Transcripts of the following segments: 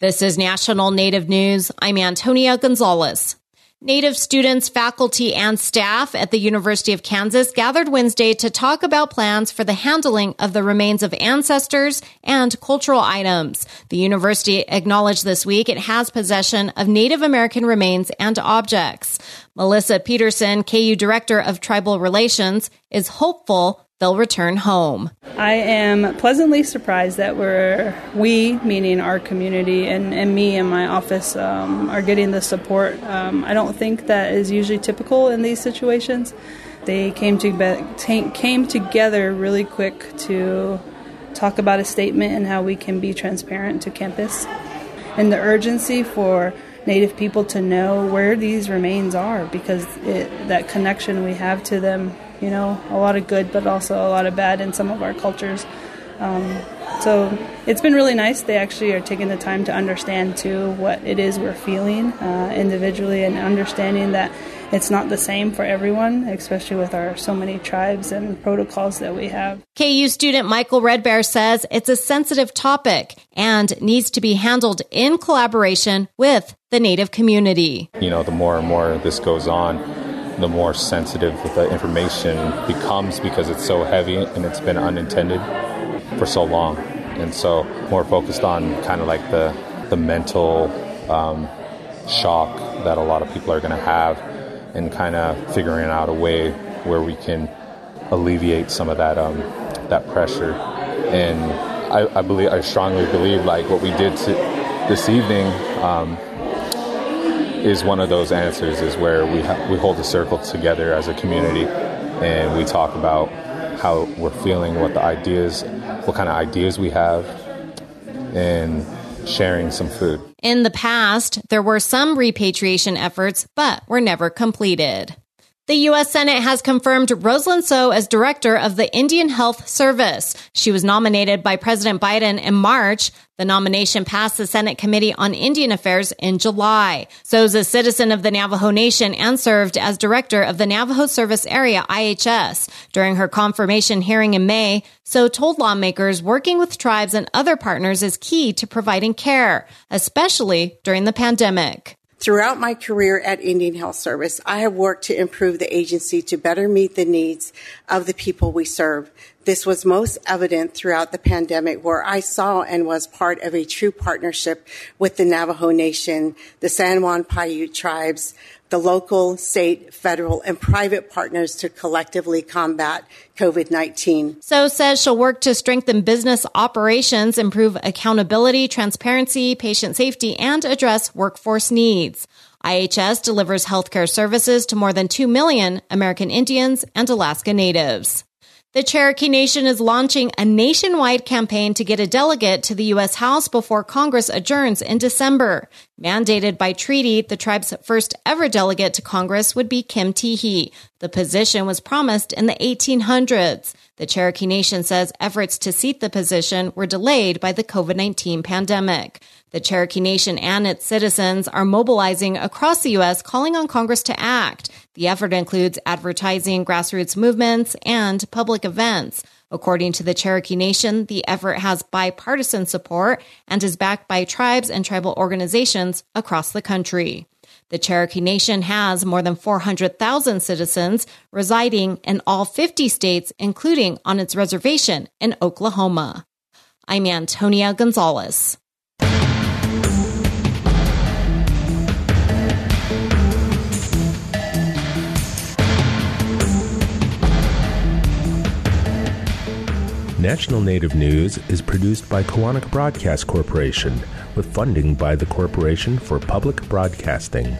This is National Native News. I'm Antonia Gonzalez. Native students, faculty, and staff at the University of Kansas gathered Wednesday to talk about plans for the handling of the remains of ancestors and cultural items. The university acknowledged this week it has possession of Native American remains and objects. Melissa Peterson, KU Director of Tribal Relations, is hopeful they'll return home. I am pleasantly surprised that we're, we, meaning our community, and, and me and my office, um, are getting the support. Um, I don't think that is usually typical in these situations. They came, to, came together really quick to talk about a statement and how we can be transparent to campus. And the urgency for Native people to know where these remains are because it, that connection we have to them you know, a lot of good, but also a lot of bad in some of our cultures. Um, so it's been really nice. They actually are taking the time to understand too what it is we're feeling uh, individually and understanding that it's not the same for everyone, especially with our so many tribes and protocols that we have. KU student Michael Redbear says it's a sensitive topic and needs to be handled in collaboration with the Native community. You know, the more and more this goes on, the more sensitive the information becomes because it's so heavy and it's been unintended for so long. And so, more focused on kind of like the, the mental um, shock that a lot of people are going to have and kind of figuring out a way where we can alleviate some of that um, that pressure. And I, I, believe, I strongly believe, like what we did to, this evening, um, is one of those answers is where we ha- we hold a circle together as a community and we talk about how we're feeling, what the ideas, what kind of ideas we have, and sharing some food. In the past, there were some repatriation efforts, but were never completed. The U.S. Senate has confirmed Roselyn Tso as director of the Indian Health Service. She was nominated by President Biden in March. The nomination passed the Senate Committee on Indian Affairs in July. Tso is a citizen of the Navajo Nation and served as director of the Navajo Service Area, IHS. During her confirmation hearing in May, Tso told lawmakers working with tribes and other partners is key to providing care, especially during the pandemic. Throughout my career at Indian Health Service, I have worked to improve the agency to better meet the needs of the people we serve. This was most evident throughout the pandemic where I saw and was part of a true partnership with the Navajo Nation, the San Juan Paiute tribes, the local, state, federal, and private partners to collectively combat COVID 19. Tso says she'll work to strengthen business operations, improve accountability, transparency, patient safety, and address workforce needs. IHS delivers healthcare services to more than 2 million American Indians and Alaska Natives. The Cherokee Nation is launching a nationwide campaign to get a delegate to the U.S. House before Congress adjourns in December. Mandated by treaty, the tribe's first ever delegate to Congress would be Kim Teehee. The position was promised in the 1800s. The Cherokee Nation says efforts to seat the position were delayed by the COVID-19 pandemic. The Cherokee Nation and its citizens are mobilizing across the U.S., calling on Congress to act. The effort includes advertising grassroots movements and public events. According to the Cherokee Nation, the effort has bipartisan support and is backed by tribes and tribal organizations across the country. The Cherokee Nation has more than 400,000 citizens residing in all 50 states, including on its reservation in Oklahoma. I'm Antonia Gonzalez. National Native News is produced by Koahnic Broadcast Corporation with funding by the Corporation for Public Broadcasting.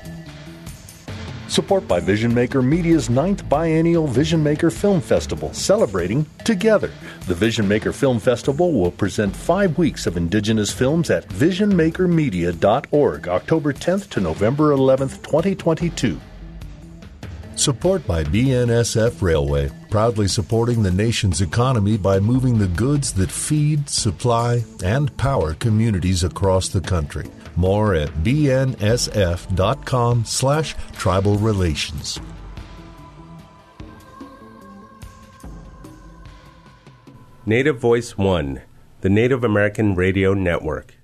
Support by Vision Maker Media's ninth biennial Vision Maker Film Festival, celebrating together. The Vision Maker Film Festival will present five weeks of Indigenous films at visionmakermedia.org, October 10th to November 11th, 2022. Support by BNSF Railway, proudly supporting the nation's economy by moving the goods that feed, supply, and power communities across the country. More at bnsf.com slash tribal relations. Native Voice One, the Native American Radio Network.